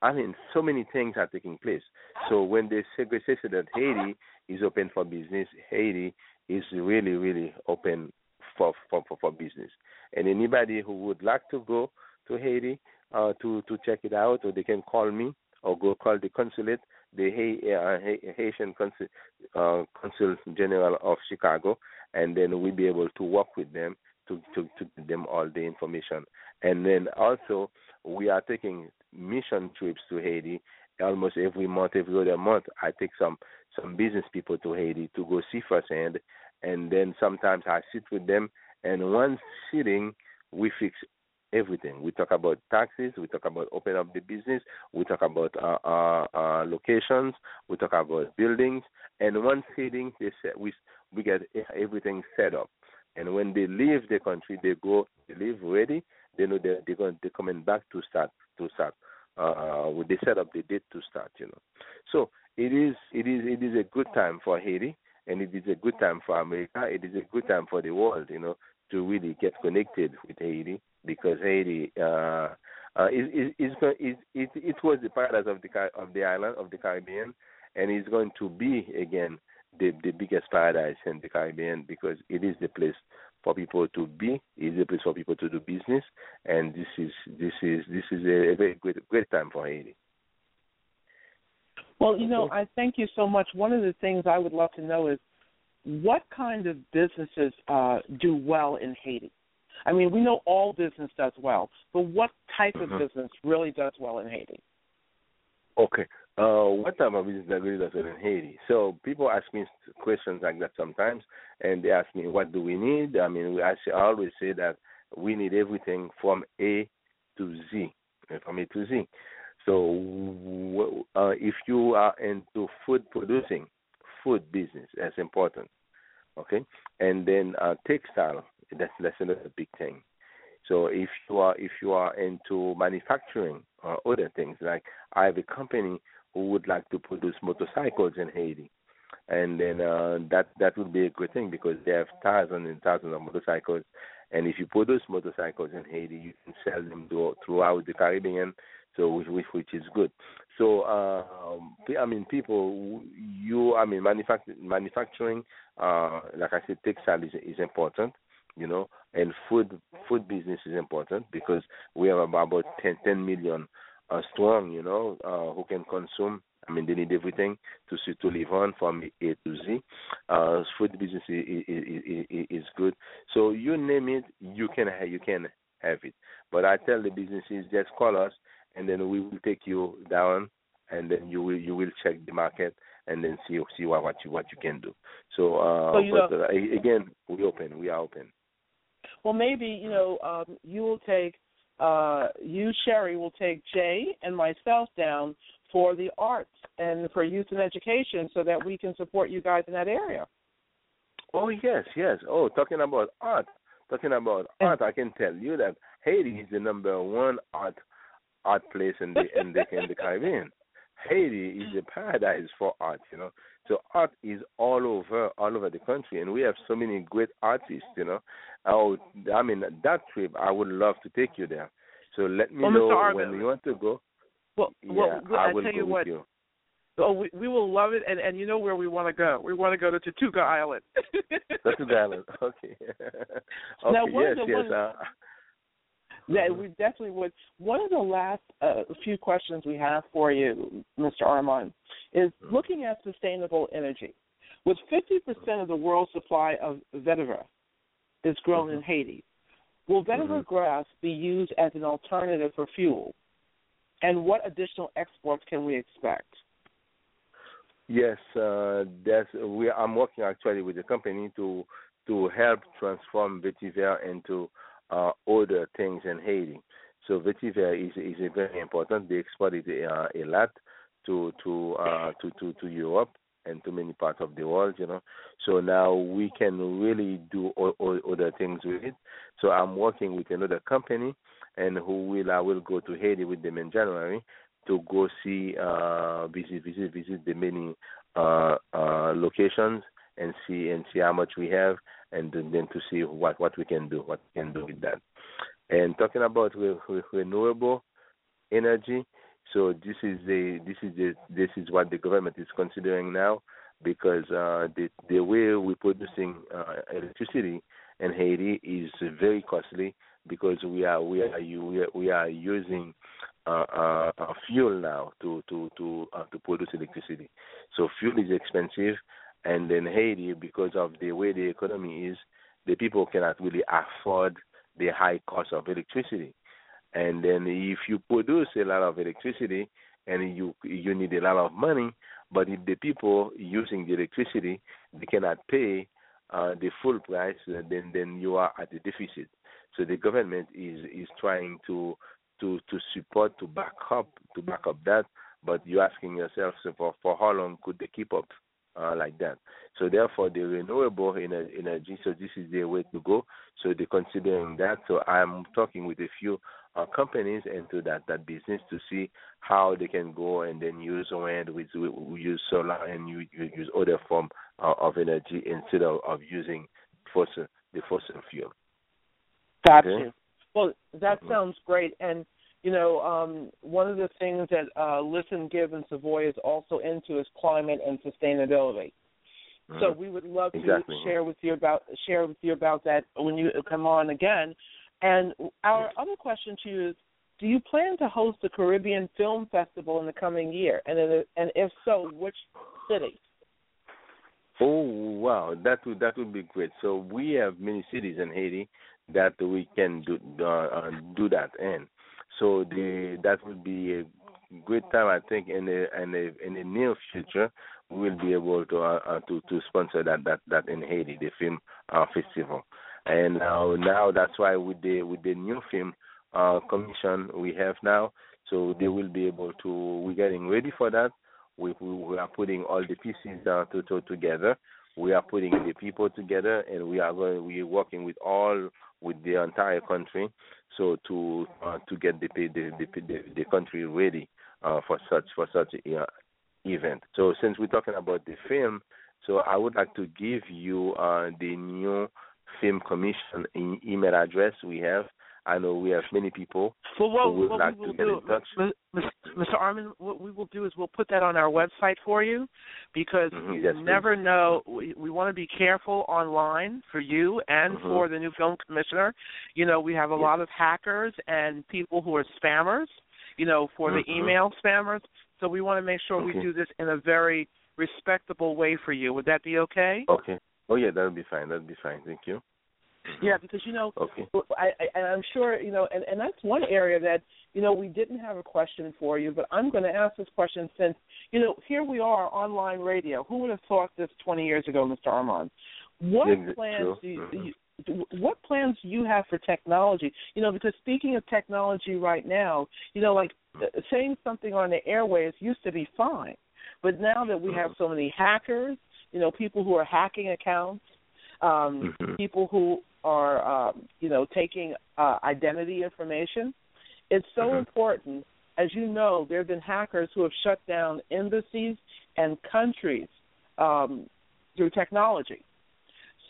I mean, so many things are taking place. So when say, they say that Haiti is open for business, Haiti is really really open for for, for, for business. And anybody who would like to go to Haiti uh, to to check it out, or they can call me or go call the consulate the uh, Haitian Consul, uh, Consul General of Chicago, and then we'll be able to work with them to, to, to give them all the information. And then also, we are taking mission trips to Haiti almost every month, every other month. I take some some business people to Haiti to go see firsthand, and then sometimes I sit with them. And one sitting, we fix everything. We talk about taxes, we talk about open up the business, we talk about uh, uh, uh, locations, we talk about buildings, and once sitting, they say we we get everything set up. And when they leave the country, they go, they leave ready. They know they're they're going they're coming back to start to start. Uh, uh they set up the date to start, you know. So it is it is it is a good time for Haiti, and it is a good time for America. It is a good time for the world, you know, to really get connected with Haiti because Haiti uh, uh, is, is, is, is, it was the paradise of the of the island of the Caribbean, and it's going to be again the the biggest paradise in the Caribbean because it is the place for people to be, it is the place for people to do business, and this is this is this is a, a very great great time for Haiti. Well, you know, I thank you so much. One of the things I would love to know is what kind of businesses uh, do well in Haiti? I mean, we know all business does well, but what type mm-hmm. of business really does well in Haiti? Okay. Uh, what type of business that really does well in Haiti? So people ask me questions like that sometimes, and they ask me, what do we need? I mean, we actually always say that we need everything from A to Z, from A to Z. So uh, if you are into food producing, food business, that's important. Okay, and then uh, textile that's that's another big thing. So if you are if you are into manufacturing or other things, like I have a company who would like to produce motorcycles in Haiti, and then uh, that that would be a good thing because they have thousands and thousands of motorcycles, and if you produce motorcycles in Haiti, you can sell them to, throughout the Caribbean, so which which, which is good. So um, I mean, people, you I mean, manufacturing manufacturing, uh, like I said, textile is is important you know, and food food business is important because we have about 10, 10 million uh, strong, you know, uh, who can consume. I mean, they need everything to to live on from A to Z. Uh, food business is, is, is, is good. So you name it, you can you can have it. But I tell the businesses just call us, and then we will take you down, and then you will you will check the market and then see see what what you what you can do. So, uh, so but know, uh, again, we open, we are open well, maybe you know um, you will take uh, you Sherry will take Jay and myself down for the arts and for youth and education, so that we can support you guys in that area. Oh yes, yes. Oh, talking about art, talking about art, I can tell you that Haiti is the number one art art place in the in the in the Caribbean. Haiti is a paradise for art, you know. So art is all over all over the country, and we have so many great artists, you know. Oh, I mean that trip, I would love to take you there. So let me well, know Arvin, when you want to go. Well, yeah, well, I will tell you what. You. Oh, we, we will love it, and and you know where we want to go. We want to go to Tortuga Island. Tortuga Island. Okay. okay. Now, yes, of the- yes. one- Uh, Yeah, we definitely would. One of the last uh, few questions we have for you, Mr. Armand, is looking at sustainable energy. With 50% of the world's supply of vetiver is grown in Haiti, will vetiver Mhm. grass be used as an alternative for fuel? And what additional exports can we expect? Yes, uh, that's we. I'm working actually with the company to to help transform vetiver into uh, other things in Haiti. So vetiver is is a very important. They export it uh, a lot to to uh, to to to Europe and to many parts of the world. You know, so now we can really do all, o- other things with it. So I'm working with another company, and who will I will go to Haiti with them in January to go see uh visit visit visit the many uh uh locations and see and see how much we have and then to see what what we can do what we can do with that and talking about re- re- renewable energy so this is the this is the this is what the government is considering now because uh the the way we're producing uh, electricity in Haiti is very costly because we are we are we are, we are using uh, uh, fuel now to to to uh, to produce electricity. So fuel is expensive, and in Haiti, because of the way the economy is, the people cannot really afford the high cost of electricity. And then if you produce a lot of electricity and you you need a lot of money, but if the people using the electricity they cannot pay uh, the full price, then then you are at a deficit. So the government is is trying to to to support to back up to back up that, but you're asking yourself so for for how long could they keep up uh, like that? So therefore, the renewable energy. So this is the way to go. So they're considering that. So I'm talking with a few uh, companies into that that business to see how they can go and then use wind, with we use solar, and you, you use other form uh, of energy instead of, of using fossil the fossil fuel. Got Okay. Well, that Mhm. sounds great. And you know, um, one of the things that uh, Listen, Give, and Savoy is also into is climate and sustainability. So Mhm. we would love to Exactly. share with you about share with you about that when you come on again. And our other question to you is: Do you plan to host the Caribbean Film Festival in the coming year? And then, and if so, which city? Oh wow, that would that would be great. So we have many cities in Haiti that we can do uh, uh, do that in. So the that would be a great time. I think in the in the in the near future we will be able to uh, uh, to to sponsor that that that in Haiti the film uh, festival. And now now that's why with the with the new film uh, commission we have now, so they will be able to. We're getting ready for that we, we we are putting all the pieces uh, to, to, together. We are putting the people together, and we are going. We are working with all with the entire country, so to uh, to get the the the, the, country ready uh, for such for such a, uh, event. So since we're talking about the film, so I would like to give you uh, the new film commission email address we have. I know we have many people Well, who would like to get do, in touch. Mr. Armand, what we will do is we'll put that on our website for you because Mhm, you yes, please. never know. We, we want to be careful online for you and Mhm. for the new film commissioner. You know, we have a Yes. lot of hackers and people who are spammers. You know, for the Mhm. email spammers. So we want to make sure we do this in a very respectable way for you. Would that be okay? Okay. Oh yeah, that would be fine. That would be fine. Thank you. Mhm. Yeah, because you know, Okay. I, I, and I'm sure you know, and, and that's one area that you know we didn't have a question for you, but I'm going to ask this question since you know here we are online radio. Who would have thought this 20 years ago, Mr. Armand? What Yeah, plans do you, Mhm. you what plans do you have for technology? You know, because speaking of technology right now, you know, like uh, saying something on the airways used to be fine, but now that we have Mhm. so many hackers, you know, people who are hacking accounts, um, Mhm. people who are, um, you know, taking uh, identity information. It's so Mhm. important. As you know, there have been hackers who have shut down embassies and countries um, through technology.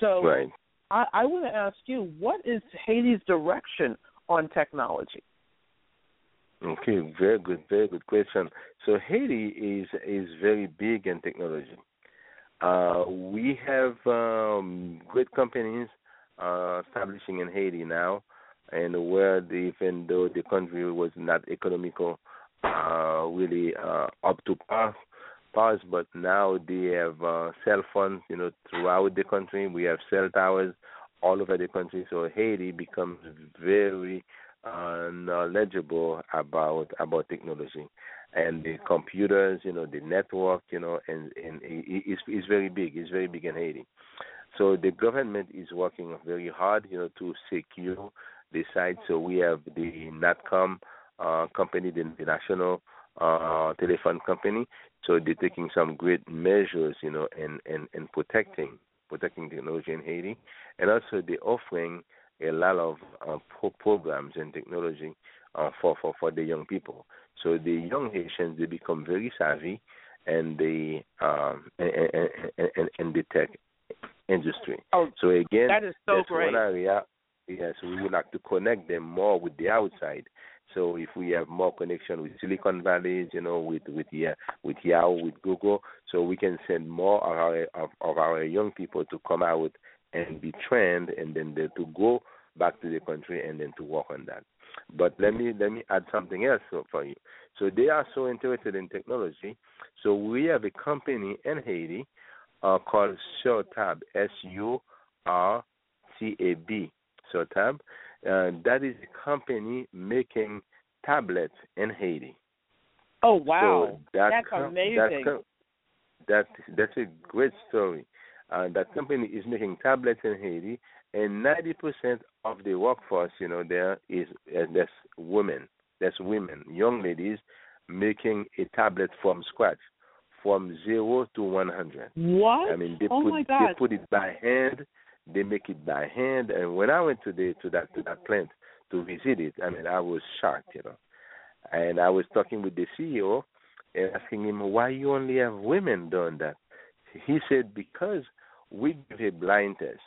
So Right. I, I want to ask you, what is Haiti's direction on technology? Okay, very good, very good question. So Haiti is is very big in technology. Uh, we have um, great companies uh, establishing in Haiti now, and where the, even though the country was not economical, uh, really uh, up to par, pars, but now they have uh, cell phones, you know, throughout the country. We have cell towers all over the country, so Haiti becomes very uh, knowledgeable about about technology and the computers, you know, the network, you know, and and it's it's very big. It's very big in Haiti. So the government is working very hard, you know, to secure the site. So we have the NATCOM uh, company, the, the national uh, telephone company. So they're taking some great measures, you know, and and in protecting protecting technology in Haiti, and also they're offering a lot of uh, pro- programs and technology uh, for, for for the young people. So the young Haitians they become very savvy, and they um and, and, and, and the tech industry. Oh, so again, that is so great. area. Yes, we would like to connect them more with the outside. So if we have more connection with Silicon Valley, you know, with with yeah, with Yahoo, with Google, so we can send more of our of, of our young people to come out and be trained, and then they, to go back to the country and then to work on that. But let me let me add something else for you. So they are so interested in technology. So we have a company in Haiti uh, called Surtab, S U R T A B, Surtab. Uh, that is a company making tablets in Haiti. Oh wow, so that that's com- amazing. That, com- that that's a great story. Uh, that company is making tablets in Haiti, and ninety percent of the workforce, you know, there is uh, that's women. That's women, young ladies, making a tablet from scratch, from zero to one hundred. What? I mean, they oh put they put it by hand. They make it by hand. And when I went to the to that to that plant to visit it, I mean, I was shocked, you know. And I was talking with the CEO and asking him why you only have women doing that. He said because we did a blind test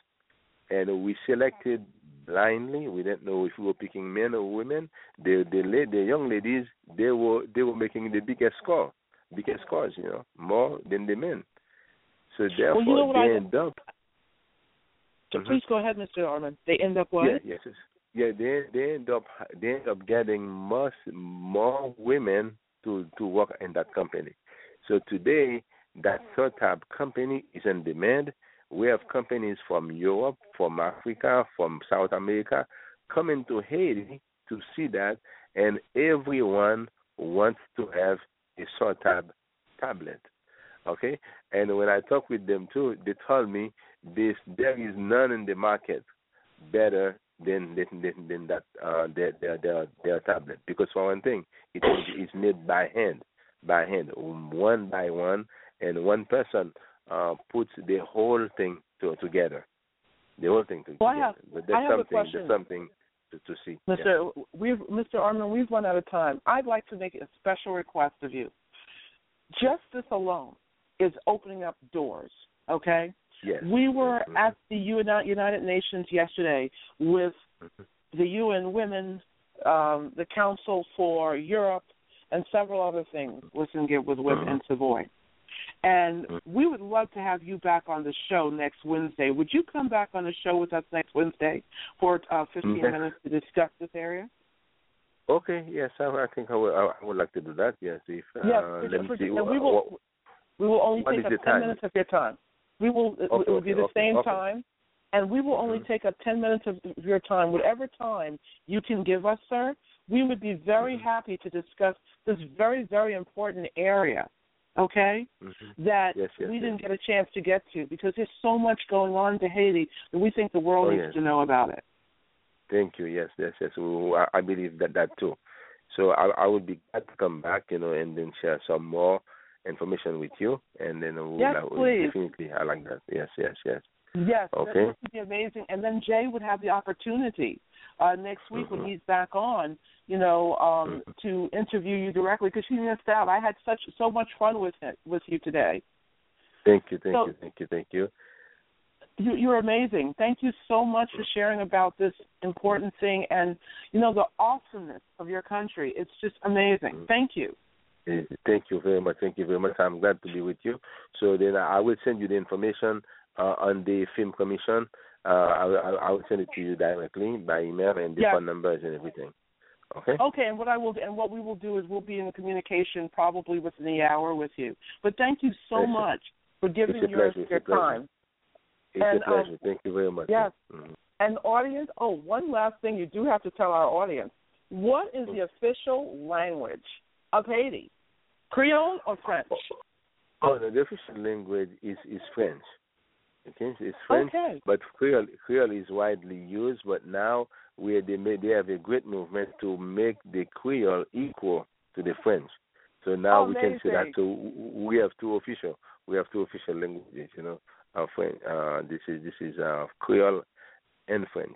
and we selected blindly. We didn't know if we were picking men or women. The the the young ladies they were they were making the biggest score, biggest scores, you know, more than the men. So therefore, you know they I- end up. So Mhm. Please go ahead, Mr. Armand. They end up what? Yeah, yes, yes. yeah. They they end up they end up getting much more women to to work in that company. So today, that Surtab company is in demand. We have companies from Europe, from Africa, from South America coming to Haiti to see that, and everyone wants to have a Surtab tablet. Okay, and when I talk with them too, they told me this there is none in the market better than than than, than that uh, their, their their their tablet because for one thing, it is it's made by hand, by hand, one by one, and one person uh, puts the whole thing to, together, the whole thing together. Well, I have- but I that's have a something question. that's something to, to see. Yeah. Mr. We've Mr. Armand, we've run out of time. I'd like to make a special request of you. Just this alone is opening up doors. Okay. Yes. We were Mhm. at the United Nations yesterday with Mhm. the UN Women, um, the Council for Europe, and several other things. Listen, get with with Mhm. in Savoy. And Mhm. we would love to have you back on the show next Wednesday. Would you come back on the show with us next Wednesday for uh, 15 Yes. minutes to discuss this area? Okay. Yes, I, I think I would. I, would like to do that. Yes. If uh, let me see. we will- wha- We will only take up 10 time? minutes of your time. We will. it Okay, will be okay, the okay, same okay. time, and we will only Mhm. take up 10 minutes of your time, whatever time you can give us, sir. We would be very Mhm. happy to discuss this very, very important area. Okay, Mhm. that Yes, yes, we yes. didn't get a chance to get to because there's so much going on to Haiti that we think the world Oh, needs to know about it. Thank you. Yes, yes, yes. I believe that that too. So I I would be glad to come back, you know, and then share some more information with you, and then we'll, Yes, will please. definitely I like that. Yes, yes, yes. Yes, Okay. this would be amazing. And then Jaee would have the opportunity uh, next week when Mhm. he's back on, you know, um, Mhm. to interview you directly because he missed out. I had such so much fun with it with you today. Thank you, thank So- you, thank you, thank you. you, you're amazing. Thank you so much for sharing about this important thing and you know the awesomeness of your country. It's just amazing. Mm. Thank you. Thank you very much. Thank you very much. I'm glad to be with you. So then I will send you the information uh, on the film commission. Uh, I, will- I, I will send it to you directly by email and the Yeah. phone numbers and everything. Okay. Okay, and what I will and what we will do is we'll be in communication probably within the hour with you. But thank you so Pleasure. much for giving It's your. It's your time. It's and, a pleasure. um, Thank you very much. yes. Mhm. And audience, oh, one last thing you do have to tell our audience. What is the official language of Haiti? Creole or French? Oh, no, the official language is is French. Okay, it's French, Okay. but Creole Creole is widely used. But now where they made, they have a great movement to make the Creole equal to the French. So now we can say that. Amazing. So we have two official. We have two official languages. You know, uh, French. Uh, this is this is uh, Creole and French.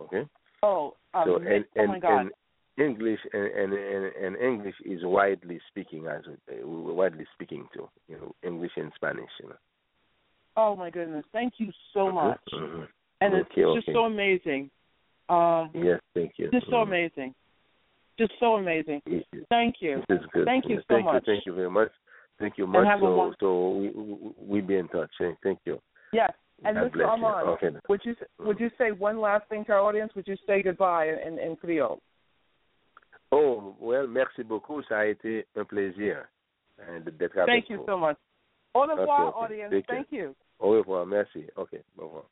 Okay. Oh, um, so and oh and, my God. and English and, and and and English is widely speaking as uh, widely speaking too. You know, English and Spanish. You know. Oh my goodness. Thank you so much. Mhm. And it's just okay. so amazing. Uh, Yes, thank you. just so Mhm. amazing. Just so amazing. Thank you. This is good. Thank you so thank much. You, thank you very much. Thank you much. So, won- so we, we we be in touch. eh? Thank you. Yes. And God Mr. you. Okay. would you would you say one last thing to our audience? Would you say goodbye in, in Creole? Oh, well, merci beaucoup. Ça a été un plaisir d'être avec Thank you so much. Au revoir, Okay, okay. audience. Thank you. Au revoir. Merci. OK. Au revoir.